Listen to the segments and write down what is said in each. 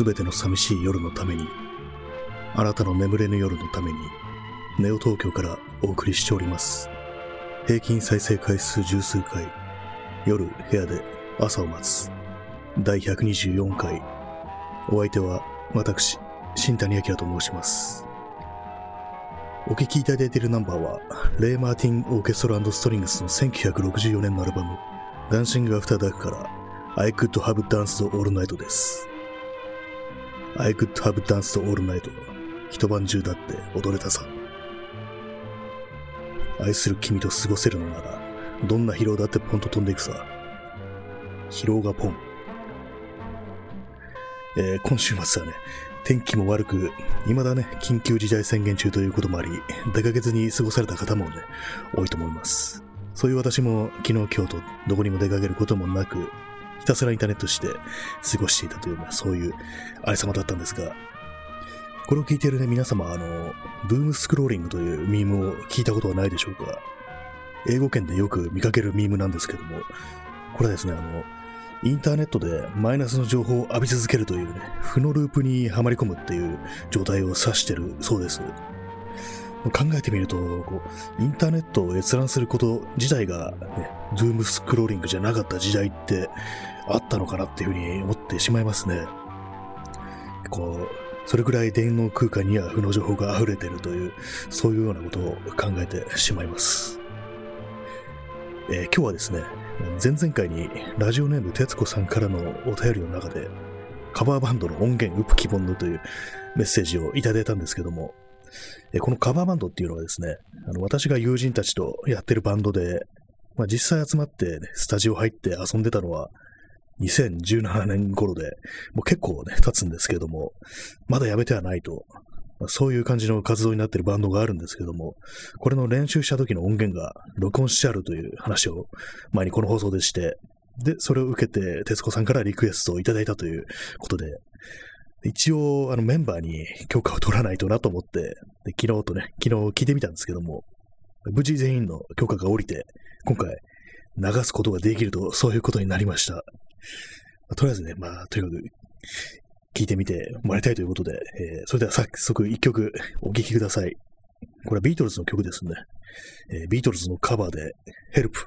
すべての寂しい夜のために、あなたの眠れぬ夜のために、ネオ東京からお送りしております。平均再生回数十数回、夜部屋で朝を待つ。第124回。お相手は私、新谷明と申します。お聴きいただいているナンバーは、レイ・マーティン・オーケストラストリングスの1964年のアルバム、Dancing After Dark から、I could have danced all night です。I could have danced all night 一晩中だって踊れたさ。愛する君と過ごせるのなら、どんな疲労だってポンと飛んでいくさ。疲労がポン。えー今週末はね、天気も悪く、未だね、緊急事態宣言中ということもあり、出かけずに過ごされた方もね、多いと思います。そういう私も昨日今日とどこにも出かけることもなく、ひたすらインターネットして過ごしていたという、まあ、そういうありさまだったんですが、これを聞いているね、皆様、あの、ブームスクローリングというミームを聞いたことはないでしょうか？英語圏でよく見かけるミームなんですけども、これはですね、あの、インターネットでマイナスの情報を浴び続けるというね、負のループにはまり込むっていう状態を指してるそうです。考えてみると、こうインターネットを閲覧すること自体が、ね、ドゥームスクローリングじゃなかった時代ってあったのかなっていうふうに思ってしまいますね。こう、それくらい電脳空間には負の情報が溢れてるという、そういうようなことを考えてしまいます。えー今日はですね、前々回にラジオネーム徹子さんからのお便りの中で、カバーバンドの音源ウプキボンドというメッセージをいただいたんですけども、このカバーバンドっていうのはですね、あの私が友人たちとやってるバンドで、まあ、実際集まって、ね、スタジオ入って遊んでたのは2017年頃で、もう結構ね、経つんですけども、まだやめてはないと、まあそういう感じの活動になってるバンドがあるんですけども、これの練習した時の音源が録音してあるという話を前にこの放送でして、で、それを受けて、徹子さんからリクエストをいただいたということで、一応、あの、メンバーに許可を取らないとなと思って、で昨日とね、昨日聞いてみたんですけども、無事全員の許可が下りて、今回、流すことができると、そういうことになりました。まあとりあえずね、まあ、とにかく、聞いてみてもらいたいということで、えーそれでは早速一曲お聴きください。これはビートルズの曲ですね。えービートルズのカバーで、ヘルプ。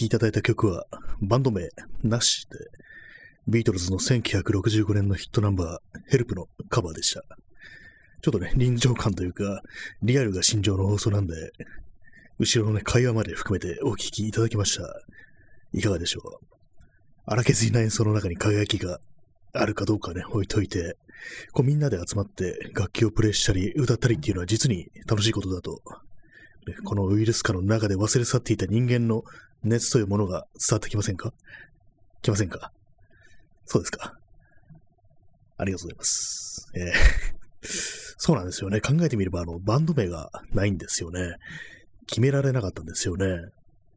聴いただいた曲は、バンド名なしで、ビートルズの1965年のヒットナンバー、ヘルプのカバーでした。ちょっとね、臨場感というか、リアルが心情の放送なんで、後ろのね、会話まで含めてお聴きいただきました。いかがでしょう？荒削りな演奏の中に輝きがあるかどうかね、置いといて、こうみんなで集まって楽器をプレイしたり歌ったりっていうのは実に楽しいことだと、このウイルス化の中で忘れ去っていた人間の熱というものが伝わってきませんか？来ませんか？そうですか。ありがとうございます。えー、そうなんですよね。考えてみれば、あの、バンド名がないんですよね。決められなかったんですよね。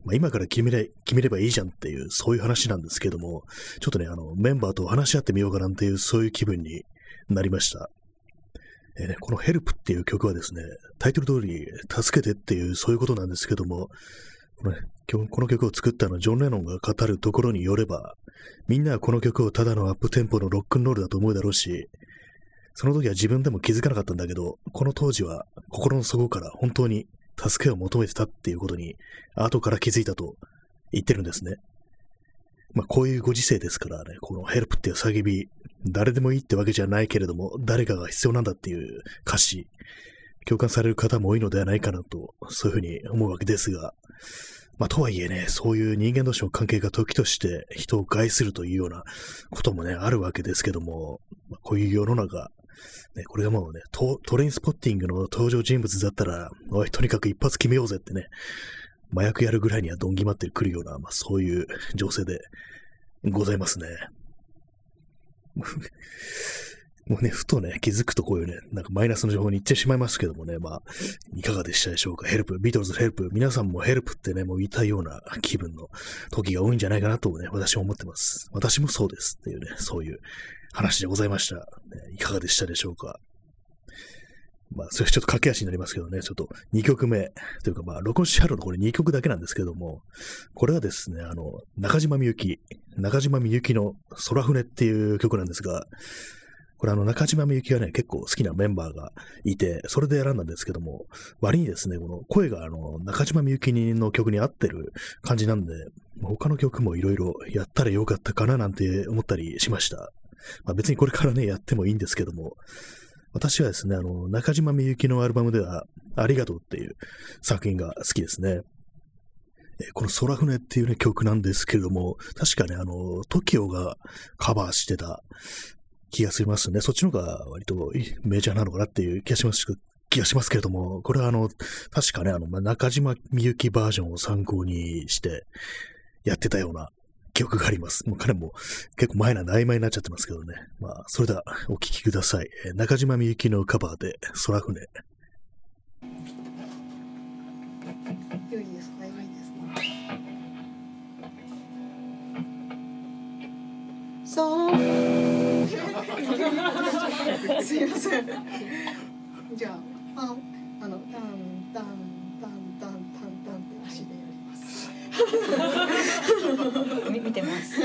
まあ、今から決めれ、決めればいいじゃんっていう、そういう話なんですけども、ちょっとね、あの、メンバーと話し合ってみようかなんていう、そういう気分になりました。えーね、このヘルプっていう曲はですね、タイトル通り、助けてっていう、そういうことなんですけども、この,、ね、この曲を作ったのジョン・レノンが語るところによれば、みんなはこの曲をただのアップテンポのロックンロールだと思うだろうし、その時は自分でも気づかなかったんだけど、この当時は心の底から本当に助けを求めてたっていうことに、後から気づいたと言ってるんですね。まあ、こういうご時世ですからね、このヘルプっていう叫び、誰でもいいってわけじゃないけれども、誰かが必要なんだっていう歌詞、共感される方も多いのではないかなと、そういうふうに思うわけですが、まあ、とはいえね、そういう人間同士の関係が時として人を害するというようなこともね、あるわけですけども、まあ、こういう世の中、ね、これがもうねト、トレインスポッティングの登場人物だったら、おい、とにかく一発決めようぜってね、麻薬やるぐらいにはどんぎまってくるような、まあ、そういう情勢でございますね。もうね、ふとね、気づくとこういうね、なんかマイナスの情報に行ってしまいますけどもね、まあ、いかがでしたでしょうか？ Help、ビートルズ Help、皆さんも Help ってね、もう言いたいような気分の時が多いんじゃないかなとね、私も思ってます。私もそうですっていうね、そういう話でございました。ね、いかがでしたでしょうか？まあ、それちょっと駆け足になりますけどね、ちょっと2曲目、というかまあ、録音しはるのこれ2曲だけなんですけども、これはですね、あの、中島みゆき、中島みゆきの空船っていう曲なんですが、これあの中島みゆきがね、結構好きなメンバーがいて、それで選んだんですけども、割にですね、この声があの中島みゆきの曲に合ってる感じなんで、他の曲もいろいろやったらよかったかななんて思ったりしました。まあ、別にこれからね、やってもいいんですけども、私はですね、あの、中島みゆきのアルバムでは、ありがとうっていう作品が好きですね。えこの空船っていうね、曲なんですけれども、確かね、あの、TOKIO がカバーしてた気がしますね。そっちの方が割とメジャーなのかなっていう気がします気がしますけれども、これはあの、確かね、あの、中島みゆきバージョンを参考にしてやってたような記憶があります。もう彼も結構前なんで曖昧になっちゃってますけどね。まあ、それではお聴きください。中島みゆきのカバーで空船。良いですか？良いですそう。すいません。じゃあ、ああの、タンタンタンタンタンタンって足でやります。見てます。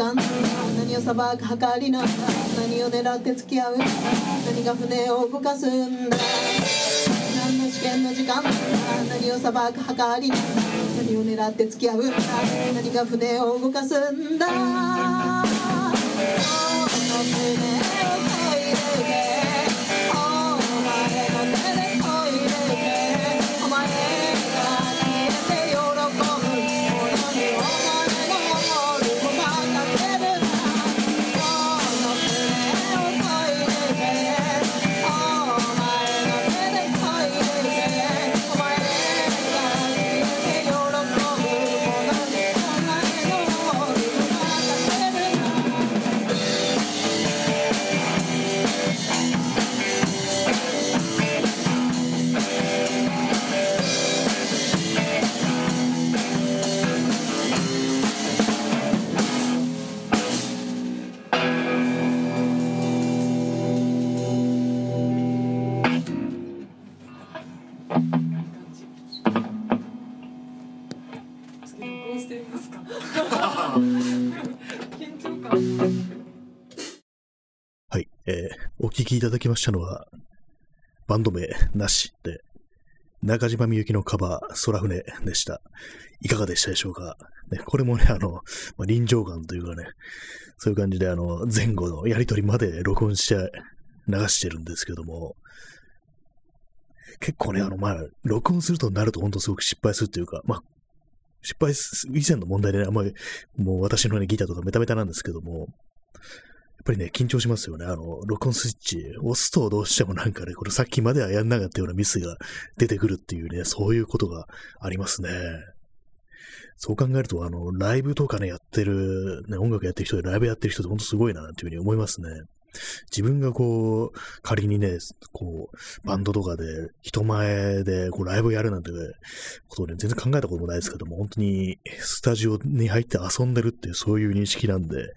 間何を裁く計りな何を狙って付き合う何が船を動かすんだ何の試験の時間何を裁く計りな何を狙って付き合う何が船を動かすんだえーお聞きいただきましたのは、バンド名なしで、中島みゆきのカバー、空船でした。いかがでしたでしょうか、ね、これもね、あの、まあ、臨場感というかね、そういう感じで、あの、前後のやりとりまで録音して流してるんですけども、結構ね、あの、まあ、録音するとなると本当すごく失敗するというか、まあ、失敗、以前の問題でね、あんまり、もう私のね、ギターとかメタメタなんですけども、っぱりね、緊張しますよね。あの、録音スイッチ押すとどうしてもなんかね、これさっきまではやんなかったようなミスが出てくるっていうね、そういうことがありますね。そう考えると、あの、ライブとかね、やってる、ね、音楽やってる人でライブやってる人って本当すごいな、なんていうふうに思いますね。自分がこう、仮にね、こう、バンドとかで、人前で、こう、ライブやるなんてことをね、全然考えたこともないですけども、本当に、スタジオに入って遊んでるっていう、そういう認識なんで、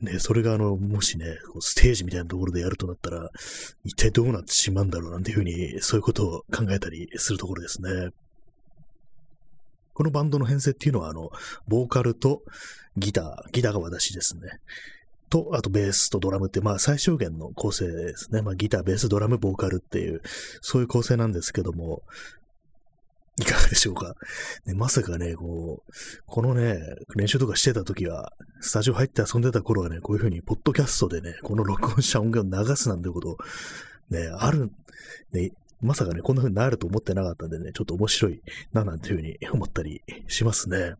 ね、それがあの、もしね、こうステージみたいなところでやるとなったら、一体どうなってしまうんだろうなんていうふうに、そういうことを考えたりするところですね。このバンドの編成っていうのは、あの、ボーカルとギター、ギターが私ですね。と、あとベースとドラムって、まあ最小限の構成ですね。まあギター、ベース、ドラム、ボーカルっていう、そういう構成なんですけども、いかがでしょうか。ね、まさかね、こう、このね、練習とかしてた時は、スタジオ入って遊んでた頃はね、こういう風に、ポッドキャストでね、この録音した音源を流すなんてこと、ね、ある、ね、まさかね、こんな風になると思ってなかったんでね、ちょっと面白いな、なんていう風に思ったりしますね。ね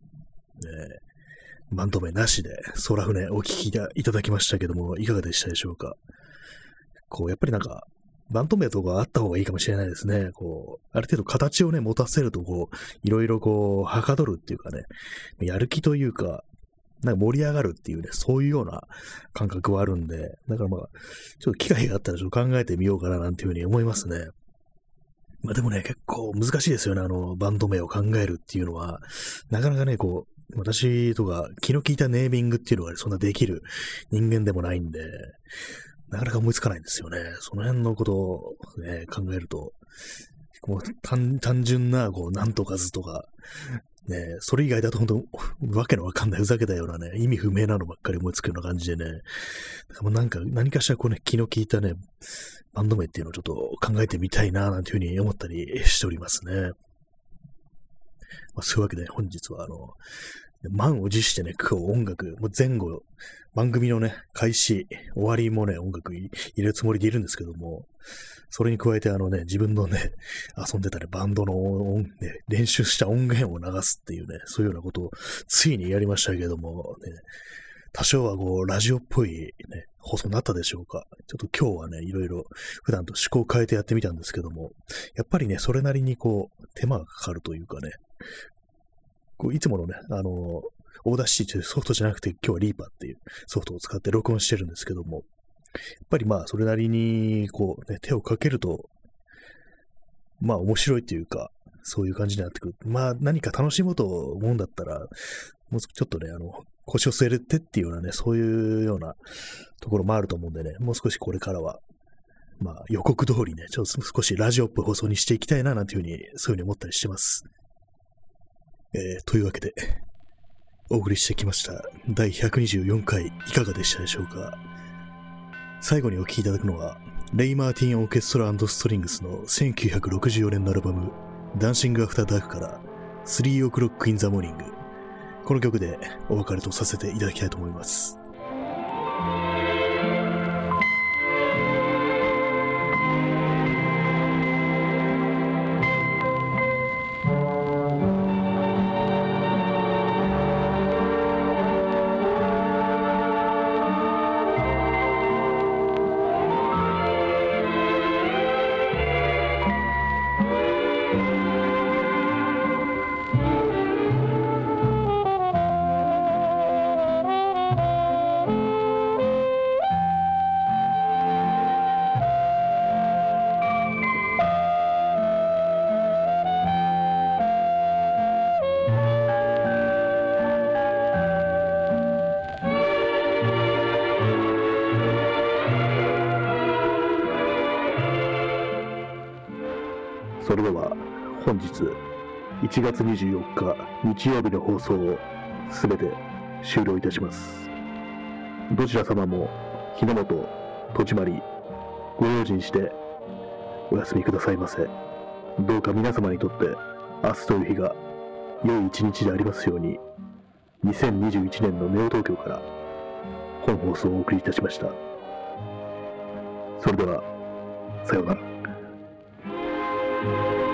バンド名なしで、空船お聞きいただきましたけども、いかがでしたでしょうか？こう、やっぱりなんか、バンド名とかあった方がいいかもしれないですね。こう、ある程度形をね、持たせると、こう、いろいろこう、はかどるっていうかね、やる気というか、なんか盛り上がるっていうね、そういうような感覚はあるんで、だからまあ、ちょっと機会があったらちょっと考えてみようかななんていうふうに思いますね。まあでもね、結構難しいですよね、あの、バンド名を考えるっていうのは、なかなかね、こう、私とか気の利いたネーミングっていうのはそんなできる人間でもないんで、なかなか思いつかないんですよね。その辺のことを、ね、考えると、もう単単純な、こう、なんとか図とか、ね、それ以外だと本当、わけのわかんない、ふざけたようなね、意味不明なのばっかり思いつくような感じでね、もうなんか、何かしらこうね、気の利いたね、バンド名っていうのをちょっと考えてみたいな、なんていうふうに思ったりしておりますね。まあ、そういうわけで本日はあの、満を持してね、今日音楽、もう前後、番組のね、開始、終わりもね、音楽入れるつもりでいるんですけども、それに加えてあのね、自分のね、遊んでたね、バンドの音、ね、練習した音源を流すっていうね、そういうようなことをついにやりましたけども、ね、多少はこう、ラジオっぽいね、放送になったでしょうか。ちょっと今日はね、いろいろ普段と趣向を変えてやってみたんですけども、やっぱりね、それなりにこう、手間がかかるというかね、こういつものね、あの、 Audacity というソフトじゃなくて、今日は REAPER っていうソフトを使って録音してるんですけども、やっぱりまあ、それなりに、こう、ね、手をかけると、まあ、面白いというか、そういう感じになってくる。まあ、何か楽しもうと思うんだったら、もうちょっとね、あの、腰を据えてっていうようなね、そういうようなところもあると思うんでね、もう少しこれからは、まあ、予告通りね、ちょっと少しラジオっぽい放送にしていきたいな、なんていうふうに、そういうふうに思ったりしてます。えー、というわけで、お送りしてきました。第124回いかがでしたでしょうか？最後にお聴きいただくのは、レイ・マーティン・オーケストラストリングスの1964年のアルバム、ダンシング・アフター・ダークから、3 o'clock in the morning。この曲でお別れとさせていただきたいと思います。それでは本日1月24日日曜日の放送をすべて終了いたします。どちら様も日の本、戸締まり、ご用心してお休みくださいませ。どうか皆様にとって明日という日が良い一日でありますように、2021年のネオ東京から本放送をお送りいたしました。それでは、さようなら。Thank you.